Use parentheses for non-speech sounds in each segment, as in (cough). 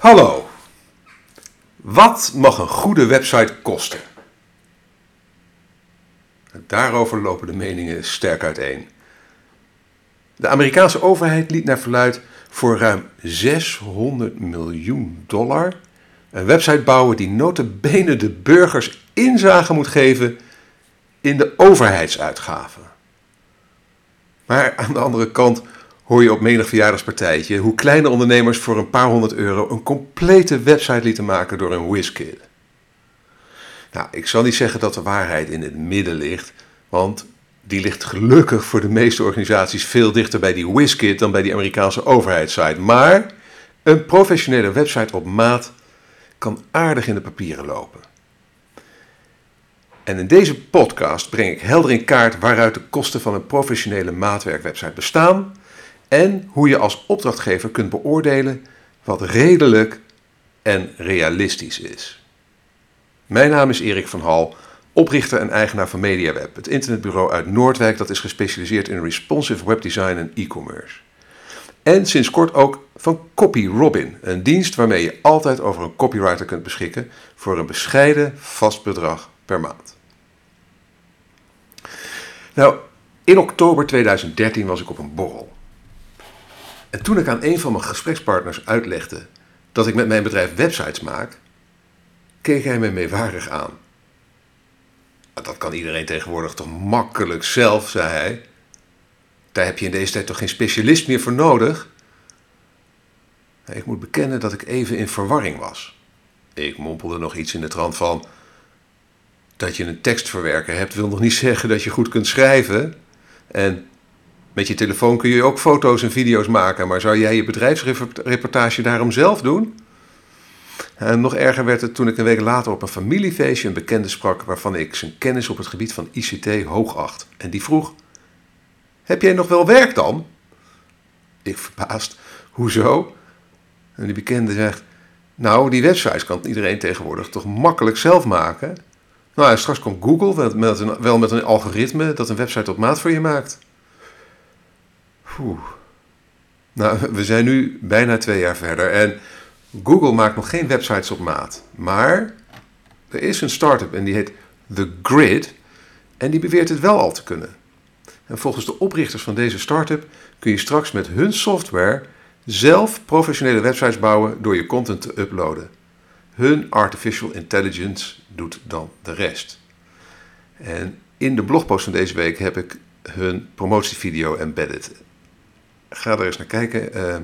Hallo. Wat mag een goede website kosten? Daarover lopen de meningen sterk uiteen. De Amerikaanse overheid liet naar verluid voor ruim 600 miljoen dollar een website bouwen die notabene de burgers inzage moet geven in de overheidsuitgaven. Maar aan de andere kant hoor je op menig verjaardagspartijtje hoe kleine ondernemers voor een paar honderd euro een complete website lieten maken door een WizKid. Nou, ik zal niet zeggen dat de waarheid in het midden ligt, want die ligt gelukkig voor de meeste organisaties veel dichter bij die WizKid dan bij die Amerikaanse overheidssite. Maar een professionele website op maat kan aardig in de papieren lopen. En in deze podcast breng ik helder in kaart waaruit de kosten van een professionele maatwerkwebsite bestaan en hoe je als opdrachtgever kunt beoordelen wat redelijk en realistisch is. Mijn naam is Erik van Hal, oprichter en eigenaar van MediaWeb, het internetbureau uit Noordwijk dat is gespecialiseerd in responsive webdesign en e-commerce. En sinds kort ook van CopyRobin, een dienst waarmee je altijd over een copywriter kunt beschikken voor een bescheiden vast bedrag per maand. Nou, in oktober 2013 was ik op een borrel. En toen ik aan een van mijn gesprekspartners uitlegde dat ik met mijn bedrijf websites maak, keek hij me meewarig aan. Dat kan iedereen tegenwoordig toch makkelijk zelf, zei hij. Daar heb je in deze tijd toch geen specialist meer voor nodig? Ik moet bekennen dat ik even in verwarring was. Ik mompelde nog iets in de trant van. Dat je een tekstverwerker hebt, wil nog niet zeggen dat je goed kunt schrijven. En met je telefoon kun je ook foto's en video's maken, maar zou jij je bedrijfsreportage daarom zelf doen? En nog erger werd het toen ik een week later op een familiefeestje een bekende sprak waarvan ik zijn kennis op het gebied van ICT hoog acht. En die vroeg: Heb jij nog wel werk dan? Ik verbaasd: Hoezo? En die bekende zegt: Nou, die websites kan iedereen tegenwoordig toch makkelijk zelf maken? Nou, straks komt Google wel met een algoritme dat een website op maat voor je maakt. Nou, (laughs) we zijn nu bijna twee jaar verder en Google maakt nog geen websites op maat. Maar er is een start-up en die heet The Grid en die beweert het wel al te kunnen. En volgens de oprichters van deze start-up kun je straks met hun software zelf professionele websites bouwen door je content te uploaden. Hun artificial intelligence doet dan de rest. En in de blogpost van deze week heb ik hun promotievideo embedded ga er eens naar kijken. Uh,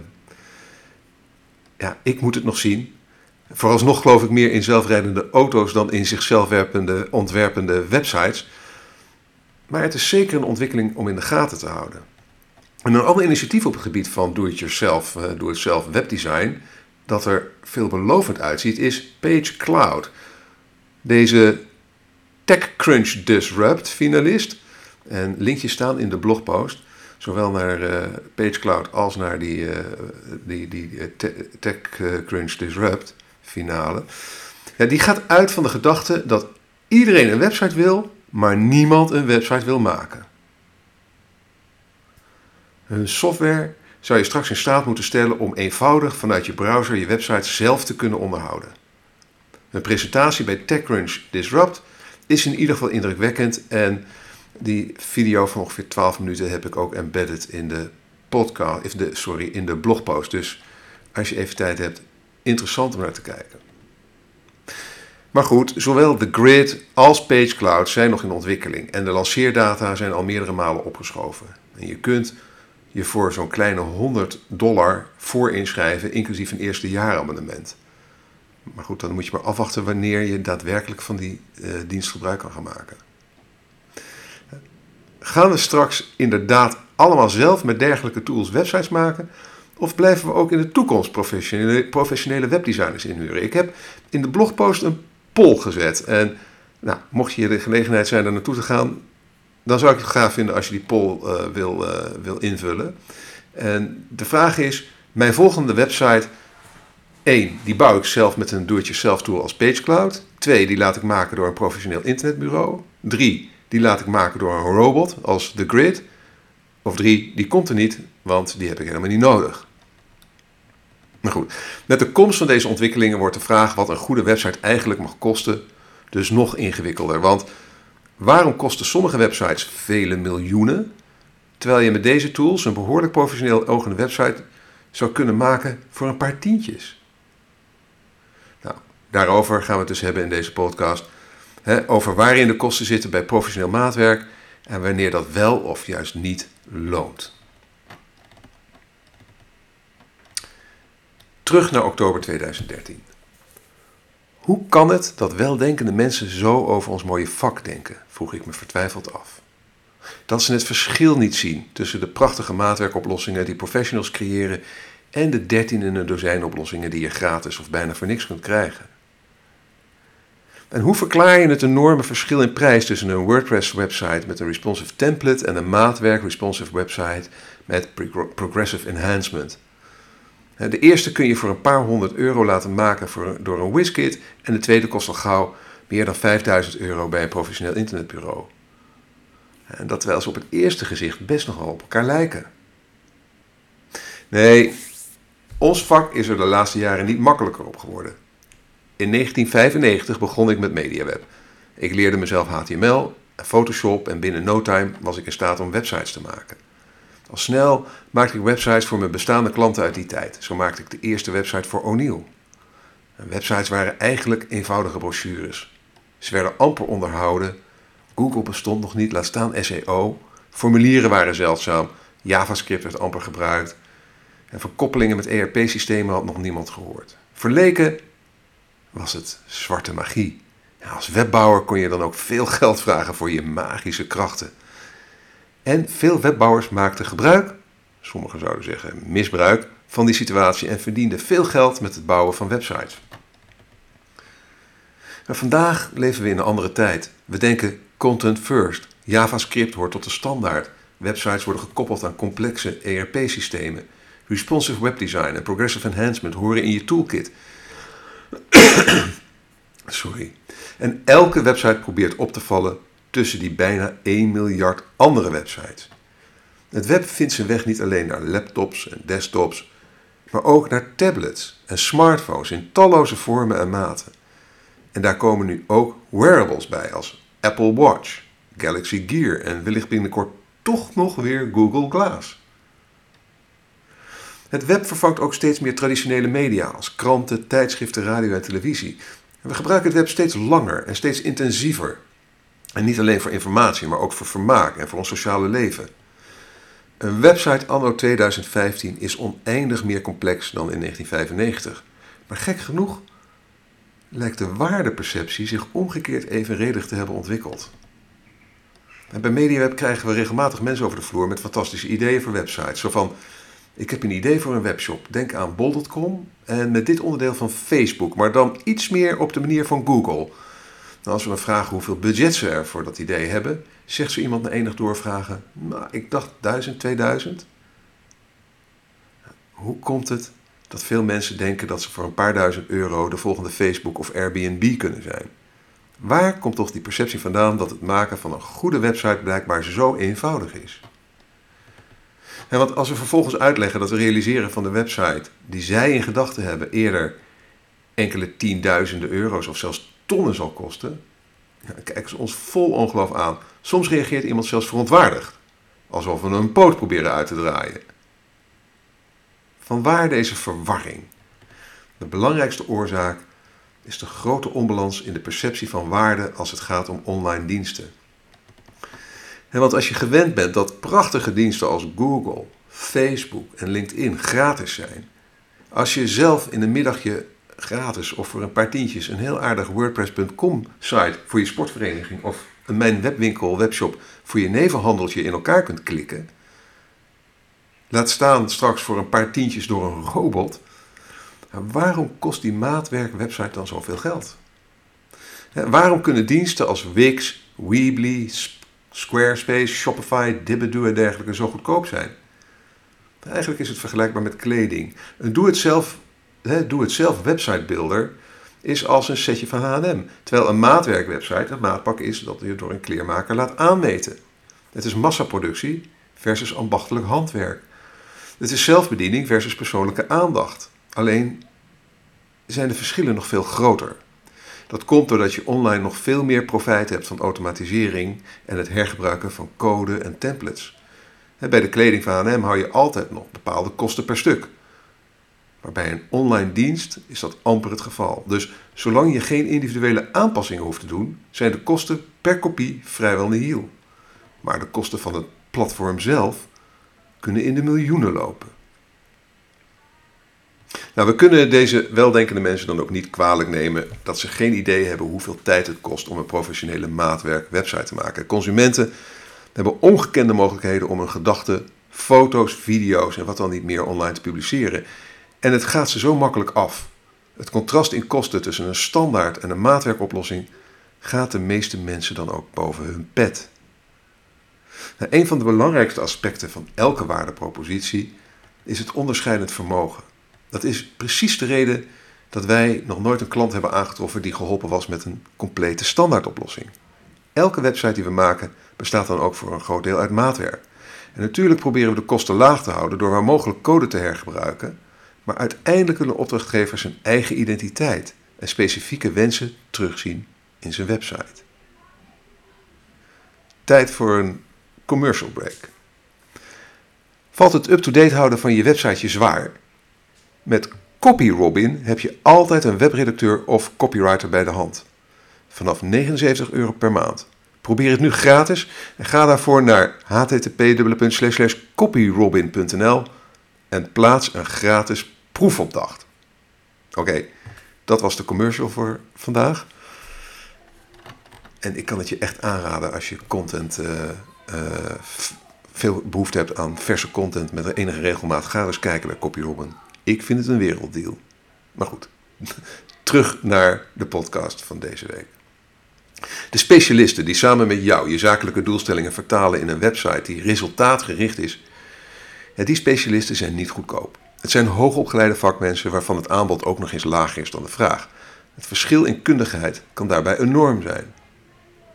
ja, ik moet het nog zien. Vooralsnog geloof ik meer in zelfrijdende auto's dan in zichzelf werpende, ontwerpende websites. Maar het is zeker een ontwikkeling om in de gaten te houden. En een ander initiatief op het gebied van do-it-yourself, uh, do-it-self webdesign, dat er veelbelovend uitziet, is Page Cloud. Deze TechCrunch Disrupt finalist. En linkjes staan in de blogpost zowel naar uh, PageCloud als naar die, uh, die, die eh, TechCrunch Disrupt finale. Ja, die gaat uit van de gedachte dat iedereen een website wil, maar niemand een website wil maken. Hun software zou je straks in staat moeten stellen om eenvoudig vanuit je browser je website zelf te kunnen onderhouden. Een presentatie bij TechCrunch Disrupt is in ieder geval indrukwekkend en die video van ongeveer 12 minuten heb ik ook embedded in de podcast, de, sorry, in de blogpost. Dus als je even tijd hebt, interessant om naar te kijken. Maar goed, zowel de grid als PageCloud zijn nog in ontwikkeling en de lanceerdata zijn al meerdere malen opgeschoven. En je kunt je voor zo'n kleine 100 dollar voorinschrijven, inclusief een eerste jaarabonnement. Maar goed, dan moet je maar afwachten wanneer je daadwerkelijk van die uh, dienst gebruik kan gaan maken. Gaan we straks inderdaad allemaal zelf met dergelijke tools websites maken? Of blijven we ook in de toekomst professionele, webdesigners inhuren? Ik heb in de blogpost een poll gezet. En nou, mocht je de gelegenheid zijn er naartoe te gaan, dan zou ik het gaaf vinden als je die poll uh, wil, uh, wil invullen. En de vraag is: mijn volgende website. 1. Die bouw ik zelf met een do-it-yourself tool als PageCloud. 2. Die laat ik maken door een professioneel internetbureau. 3 die laat ik maken door een robot als The Grid. Of drie, die komt er niet, want die heb ik helemaal niet nodig. Maar goed, met de komst van deze ontwikkelingen wordt de vraag wat een goede website eigenlijk mag kosten dus nog ingewikkelder. Want waarom kosten sommige websites vele miljoenen, terwijl je met deze tools een behoorlijk professioneel ogende website zou kunnen maken voor een paar tientjes? Nou, daarover gaan we het dus hebben in deze podcast. Over waarin de kosten zitten bij professioneel maatwerk en wanneer dat wel of juist niet loont. Terug naar oktober 2013. Hoe kan het dat weldenkende mensen zo over ons mooie vak denken? vroeg ik me vertwijfeld af. Dat ze het verschil niet zien tussen de prachtige maatwerkoplossingen die professionals creëren en de dertien in een dozijn oplossingen die je gratis of bijna voor niks kunt krijgen. En hoe verklaar je het enorme verschil in prijs tussen een WordPress-website met een responsive template en een maatwerk-responsive website met progressive enhancement? De eerste kun je voor een paar honderd euro laten maken voor, door een WizKit en de tweede kost al gauw meer dan 5000 euro bij een professioneel internetbureau. En dat terwijl ze op het eerste gezicht best nogal op elkaar lijken. Nee, ons vak is er de laatste jaren niet makkelijker op geworden. In 1995 begon ik met MediaWeb. Ik leerde mezelf HTML Photoshop en binnen no time was ik in staat om websites te maken. Al snel maakte ik websites voor mijn bestaande klanten uit die tijd. Zo maakte ik de eerste website voor O'Neill. Websites waren eigenlijk eenvoudige brochures. Ze werden amper onderhouden. Google bestond nog niet, laat staan SEO. Formulieren waren zeldzaam. JavaScript werd amper gebruikt. En verkoppelingen met ERP-systemen had nog niemand gehoord. Verleken was het zwarte magie. als webbouwer kon je dan ook veel geld vragen voor je magische krachten. En veel webbouwers maakten gebruik, sommigen zouden zeggen misbruik, van die situatie en verdienden veel geld met het bouwen van websites. Maar vandaag leven we in een andere tijd. We denken content first. JavaScript hoort tot de standaard. Websites worden gekoppeld aan complexe ERP-systemen. Responsive webdesign en progressive enhancement horen in je toolkit. (coughs) Sorry. En elke website probeert op te vallen tussen die bijna 1 miljard andere websites. Het web vindt zijn weg niet alleen naar laptops en desktops, maar ook naar tablets en smartphones in talloze vormen en maten. En daar komen nu ook wearables bij als Apple Watch, Galaxy Gear en wellicht binnenkort toch nog weer Google Glass. Het web vervangt ook steeds meer traditionele media als kranten, tijdschriften, radio en televisie. We gebruiken het web steeds langer en steeds intensiever. En niet alleen voor informatie, maar ook voor vermaak en voor ons sociale leven. Een website anno 2015 is oneindig meer complex dan in 1995. Maar gek genoeg lijkt de waardeperceptie zich omgekeerd evenredig te hebben ontwikkeld. En bij MediaWeb krijgen we regelmatig mensen over de vloer met fantastische ideeën voor websites. Zo van, ik heb een idee voor een webshop. Denk aan bol.com en met dit onderdeel van Facebook, maar dan iets meer op de manier van Google. Nou, als we dan vragen hoeveel budget ze er voor dat idee hebben, zegt zo iemand na enig doorvragen, nou, ik dacht 1000, 2000. Hoe komt het dat veel mensen denken dat ze voor een paar duizend euro de volgende Facebook of Airbnb kunnen zijn? Waar komt toch die perceptie vandaan dat het maken van een goede website blijkbaar zo eenvoudig is? En want als we vervolgens uitleggen dat we realiseren van de website die zij in gedachten hebben eerder enkele tienduizenden euro's of zelfs tonnen zal kosten, ja, kijken ze ons vol ongeloof aan. Soms reageert iemand zelfs verontwaardigd, alsof we een poot proberen uit te draaien. Vanwaar deze verwarring? De belangrijkste oorzaak is de grote onbalans in de perceptie van waarde als het gaat om online diensten. En want als je gewend bent dat prachtige diensten als Google, Facebook en LinkedIn gratis zijn, als je zelf in een middagje gratis of voor een paar tientjes een heel aardig WordPress.com site voor je sportvereniging of een mijn webwinkel webshop voor je nevenhandeltje in elkaar kunt klikken. Laat staan straks voor een paar tientjes door een robot. Waarom kost die maatwerk website dan zoveel geld? Waarom kunnen diensten als Wix, Weebly, Squarespace, Shopify, Dibadoo en dergelijke zo goedkoop zijn? Eigenlijk is het vergelijkbaar met kleding. Een doe-het-zelf doe-het-zelf website builder is als een setje van H&M. Terwijl een maatwerkwebsite een maatpak is dat je door een kleermaker laat aanmeten. Het is massaproductie versus ambachtelijk handwerk. Het is zelfbediening versus persoonlijke aandacht. Alleen zijn de verschillen nog veel groter. Dat komt doordat je online nog veel meer profijt hebt van automatisering en het hergebruiken van code en templates. Bij de kleding van H&M hou je altijd nog bepaalde kosten per stuk. Maar bij een online dienst is dat amper het geval. Dus zolang je geen individuele aanpassingen hoeft te doen, zijn de kosten per kopie vrijwel nihil. Maar de kosten van het platform zelf kunnen in de miljoenen lopen. Nou, we kunnen deze weldenkende mensen dan ook niet kwalijk nemen dat ze geen idee hebben hoeveel tijd het kost om een professionele maatwerk website te maken. Consumenten hebben ongekende mogelijkheden om hun gedachten, foto's, video's en wat dan niet meer online te publiceren. En het gaat ze zo makkelijk af. Het contrast in kosten tussen een standaard en een maatwerkoplossing gaat de meeste mensen dan ook boven hun pet. Nou, een van de belangrijkste aspecten van elke waardepropositie is het onderscheidend vermogen. Dat is precies de reden dat wij nog nooit een klant hebben aangetroffen die geholpen was met een complete standaardoplossing. Elke website die we maken bestaat dan ook voor een groot deel uit maatwerk. En natuurlijk proberen we de kosten laag te houden door waar mogelijk code te hergebruiken, maar uiteindelijk kunnen opdrachtgevers zijn eigen identiteit en specifieke wensen terugzien in zijn website. Tijd voor een commercial break. Valt het up-to-date houden van je website je zwaar? Met CopyRobin heb je altijd een webredacteur of copywriter bij de hand. Vanaf 79 euro per maand. Probeer het nu gratis en ga daarvoor naar http://copyrobin.nl en plaats een gratis proefopdracht. Oké, dat was de commercial voor vandaag. En ik kan het je echt aanraden als je content, uh, uh, veel behoefte hebt aan verse content met enige regelmaat. Ga eens kijken bij CopyRobin. Ik vind het een werelddeal. Maar goed, (laughs) terug naar de podcast van deze week. De specialisten die samen met jou je zakelijke doelstellingen vertalen in een website die resultaatgericht is, die specialisten zijn niet goedkoop. Het zijn hoogopgeleide vakmensen waarvan het aanbod ook nog eens lager is dan de vraag. Het verschil in kundigheid kan daarbij enorm zijn.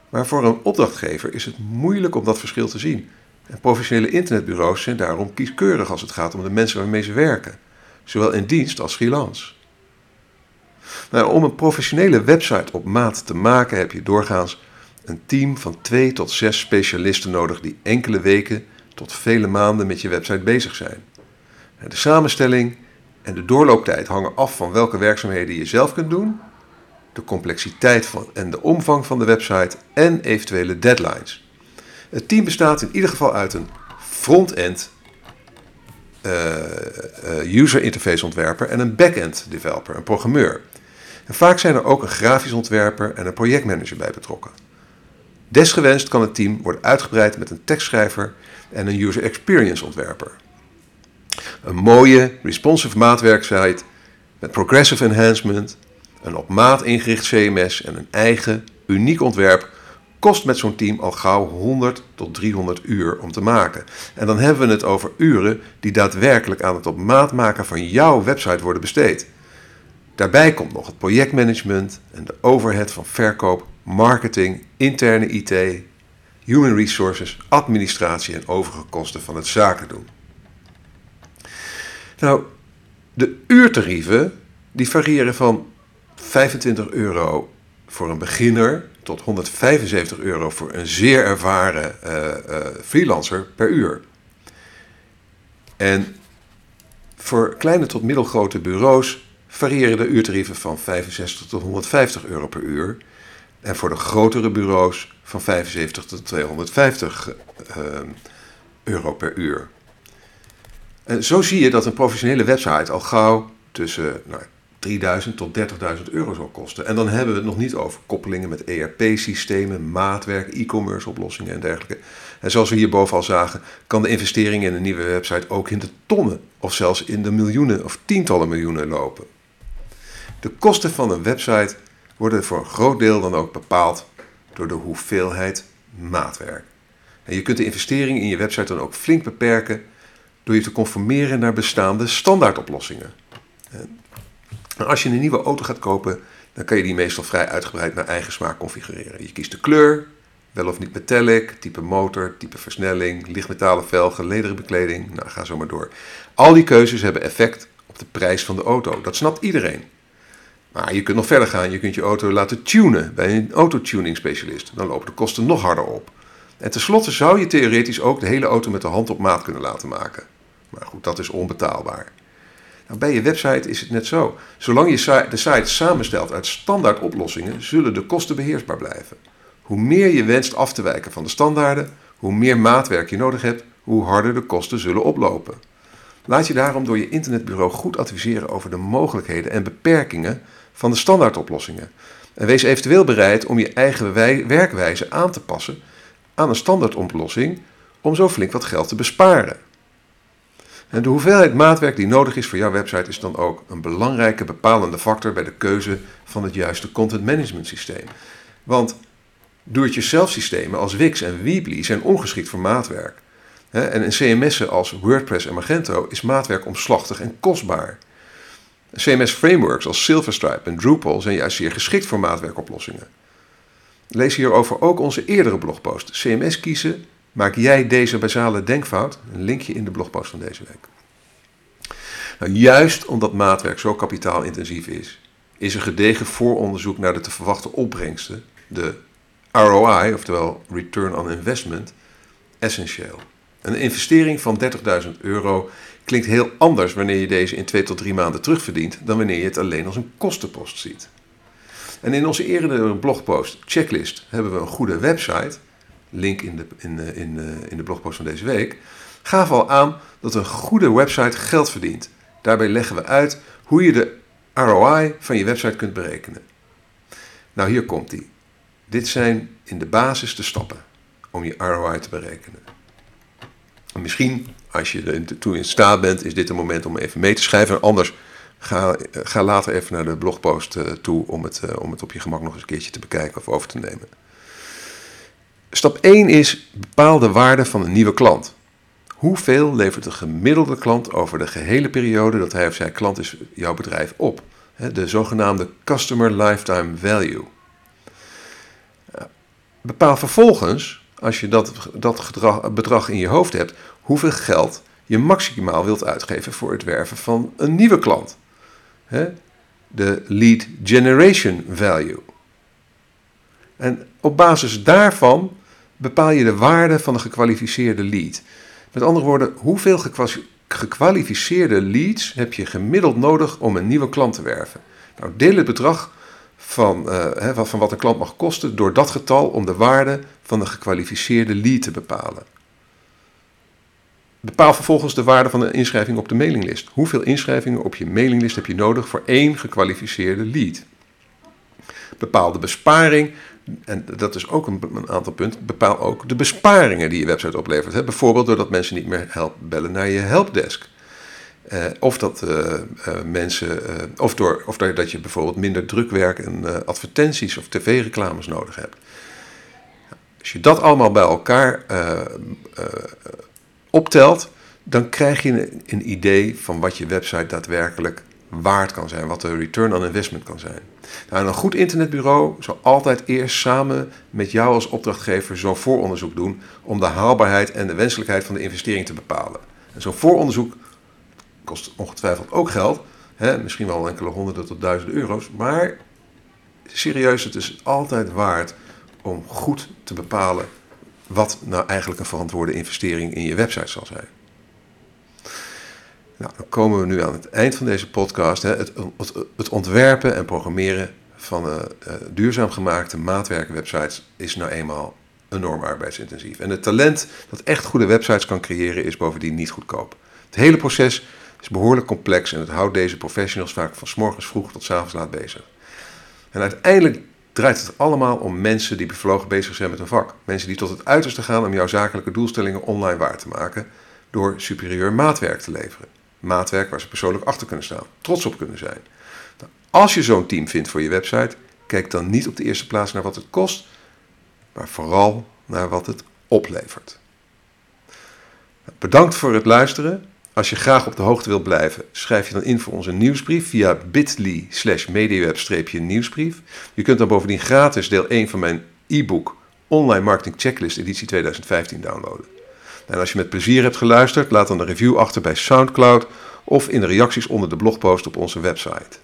Maar voor een opdrachtgever is het moeilijk om dat verschil te zien. En professionele internetbureaus zijn daarom kieskeurig als het gaat om de mensen waarmee ze werken, zowel in dienst als freelance. Nou, om een professionele website op maat te maken heb je doorgaans een team van twee tot zes specialisten nodig die enkele weken tot vele maanden met je website bezig zijn. De samenstelling en de doorlooptijd hangen af van welke werkzaamheden je zelf kunt doen, de complexiteit van en de omvang van de website en eventuele deadlines. Het team bestaat in ieder geval uit een front-end user interface ontwerper en een back-end developer, een programmeur. En vaak zijn er ook een grafisch ontwerper en een projectmanager bij betrokken. Desgewenst kan het team worden uitgebreid met een tekstschrijver en een user experience ontwerper. Een mooie, responsive maatwerksite met progressive enhancement, een op maat ingericht CMS en een eigen, uniek ontwerp kost met zo'n team al gauw 100 tot 300 uur om te maken. En dan hebben we het over uren die daadwerkelijk aan het op maat maken van jouw website worden besteed. Daarbij komt nog het projectmanagement en de overhead van verkoop, marketing, interne IT, human resources, administratie en overige kosten van het zaken doen. Nou, de uurtarieven die variëren van 25 euro voor een beginner tot 175 euro voor een zeer ervaren uh, freelancer per uur. En voor kleine tot middelgrote bureaus variëren de uurtarieven van 65 tot 150 euro per uur. En voor de grotere bureaus van 75 tot 250 euro per uur. En zo zie je dat een professionele website al gauw tussen nou, 3000 tot 30.000 euro zal kosten. En dan hebben we het nog niet over koppelingen met ERP-systemen, maatwerk, e-commerce oplossingen en dergelijke. En zoals we hierboven al zagen, kan de investering in een nieuwe website ook in de tonnen of zelfs in de miljoenen of tientallen miljoenen lopen. De kosten van een website worden voor een groot deel dan ook bepaald door de hoeveelheid maatwerk. En je kunt de investering in je website dan ook flink beperken door je te conformeren naar bestaande standaardoplossingen. Als je een nieuwe auto gaat kopen, dan kan je die meestal vrij uitgebreid naar eigen smaak configureren. Je kiest de kleur, wel of niet metallic, type motor, type versnelling, lichtmetalen velgen, lederen bekleding, nou ga zo maar door. Al die keuzes hebben effect op de prijs van de auto. Dat snapt iedereen. Maar je kunt nog verder gaan. Je kunt je auto laten tunen bij een autotuning specialist. Dan lopen de kosten nog harder op. En tenslotte zou je theoretisch ook de hele auto met de hand op maat kunnen laten maken. Maar goed, dat is onbetaalbaar. Nou, bij je website is het net zo. Zolang je de site samenstelt uit standaard oplossingen, zullen de kosten beheersbaar blijven. Hoe meer je wenst af te wijken van de standaarden, hoe meer maatwerk je nodig hebt, hoe harder de kosten zullen oplopen. Laat je daarom door je internetbureau goed adviseren over de mogelijkheden en beperkingen van de standaardoplossingen. En wees eventueel bereid om je eigen werkwijze aan te passen aan een standaardoplossing om zo flink wat geld te besparen. En de hoeveelheid maatwerk die nodig is voor jouw website is dan ook een belangrijke bepalende factor bij de keuze van het juiste content management systeem. Want do-it-yourself systemen als Wix en Weebly zijn ongeschikt voor maatwerk. En in CMS'en als WordPress en Magento is maatwerk omslachtig en kostbaar. CMS-frameworks als Silverstripe en Drupal zijn juist zeer geschikt voor maatwerkoplossingen. Lees hierover ook onze eerdere blogpost. CMS kiezen, maak jij deze basale denkfout? Een linkje in de blogpost van deze week. Nou, juist omdat maatwerk zo kapitaalintensief is, is een gedegen vooronderzoek naar de te verwachten opbrengsten, de ROI, oftewel Return on Investment, essentieel. Een investering van 30.000 euro klinkt heel anders wanneer je deze in twee tot drie maanden terugverdient dan wanneer je het alleen als een kostenpost ziet. En in onze eerdere blogpost checklist hebben we een goede website, link in de, in, in, in de blogpost van deze week, gaven al aan dat een goede website geld verdient. Daarbij leggen we uit hoe je de ROI van je website kunt berekenen. Nou, hier komt die. Dit zijn in de basis de stappen om je ROI te berekenen. misschien, als je er toe in staat bent, is dit een moment om even mee te schrijven. Anders ga, ga later even naar de blogpost eh, toe om het, eh, om het op je gemak nog eens een keertje te bekijken of over te nemen. Stap 1 is bepaal de waarde van een nieuwe klant. Hoeveel levert de gemiddelde klant over de gehele periode dat hij of zij klant is jouw bedrijf op? De zogenaamde Customer Lifetime Value. Bepaal vervolgens, als je dat, dat bedrag in je hoofd hebt, hoeveel geld je maximaal wilt uitgeven voor het werven van een nieuwe klant. De lead generation value. En op basis daarvan bepaal je de waarde van de gekwalificeerde lead. Met andere woorden, hoeveel gekwalificeerde leads heb je gemiddeld nodig om een nieuwe klant te werven? Nou, deel het bedrag van, uh, van wat een klant mag kosten door dat getal om de waarde van de gekwalificeerde lead te bepalen. Bepaal vervolgens de waarde van de inschrijving op de mailinglist. Hoeveel inschrijvingen op je mailinglist heb je nodig voor één gekwalificeerde lead? Bepaal de besparing, en dat is ook een, een aantal punten, bepaal ook de besparingen die je website oplevert. Hè? Bijvoorbeeld doordat mensen niet meer help bellen naar je helpdesk. Uh, of dat uh, uh, mensen, of, door, of dat je bijvoorbeeld minder drukwerk en advertenties of tv-reclames nodig hebt. Als je dat allemaal bij elkaar optelt, dan krijg je een, een, idee van wat je website daadwerkelijk waard kan zijn, wat de return on investment kan zijn. Nou, een goed internetbureau zal altijd eerst samen met jou als opdrachtgever zo'n vooronderzoek doen om de haalbaarheid en de wenselijkheid van de investering te bepalen. En zo'n vooronderzoek kost ongetwijfeld ook geld, hè, misschien wel enkele honderden tot duizenden euro's, maar serieus, het is altijd waard om goed te bepalen wat nou eigenlijk een verantwoorde investering in je website zal zijn. Nou, dan komen we nu aan het eind van deze podcast. Hè. Het, het, ontwerpen en programmeren van uh, duurzaam gemaakte maatwerkwebsites is nou eenmaal enorm arbeidsintensief. En het talent dat echt goede websites kan creëren is bovendien niet goedkoop. Het hele proces is behoorlijk complex en het houdt deze professionals vaak van s morgens vroeg tot s avonds laat bezig. En uiteindelijk draait het allemaal om mensen die bevlogen bezig zijn met een vak. Mensen die tot het uiterste gaan om jouw zakelijke doelstellingen online waar te maken door superieur maatwerk te leveren. Maatwerk waar ze persoonlijk achter kunnen staan, trots op kunnen zijn. Als je zo'n team vindt voor je website, kijk dan niet op de eerste plaats naar wat het kost, maar vooral naar wat het oplevert. Bedankt voor het luisteren. Als je graag op de hoogte wilt blijven, schrijf je dan in voor onze nieuwsbrief via bit.ly slash nieuwsbrief Je kunt dan bovendien gratis deel 1 van mijn e-book Online Marketing Checklist editie 2015 downloaden. En als je met plezier hebt geluisterd, laat dan een review achter bij Soundcloud of in de reacties onder de blogpost op onze website.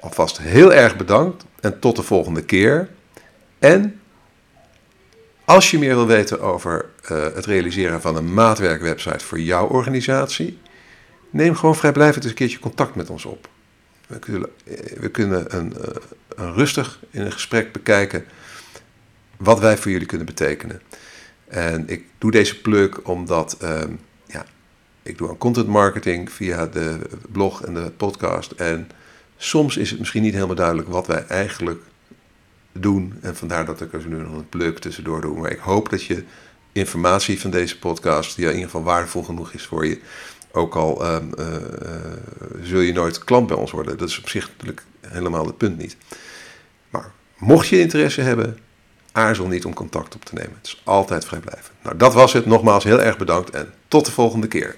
Alvast heel erg bedankt en tot de volgende keer. En als je meer wil weten over uh, het realiseren van een maatwerkwebsite voor jouw organisatie, neem gewoon vrijblijvend eens een keertje contact met ons op. We kunnen, we kunnen een, uh, een rustig in een gesprek bekijken wat wij voor jullie kunnen betekenen. En ik doe deze pluk omdat uh, ja, ik doe aan content marketing via de blog en de podcast. En soms is het misschien niet helemaal duidelijk wat wij eigenlijk doen. En vandaar dat ik er nu nog een pluk tussendoor doe. Maar ik hoop dat je informatie van deze podcast, die in ieder geval waardevol genoeg is voor je, ook al uh, uh, zul je nooit klant bij ons worden. Dat is op zich natuurlijk helemaal het punt niet. Maar mocht je interesse hebben, aarzel niet om contact op te nemen. Het is altijd vrijblijvend. Nou, dat was het. Nogmaals heel erg bedankt en tot de volgende keer.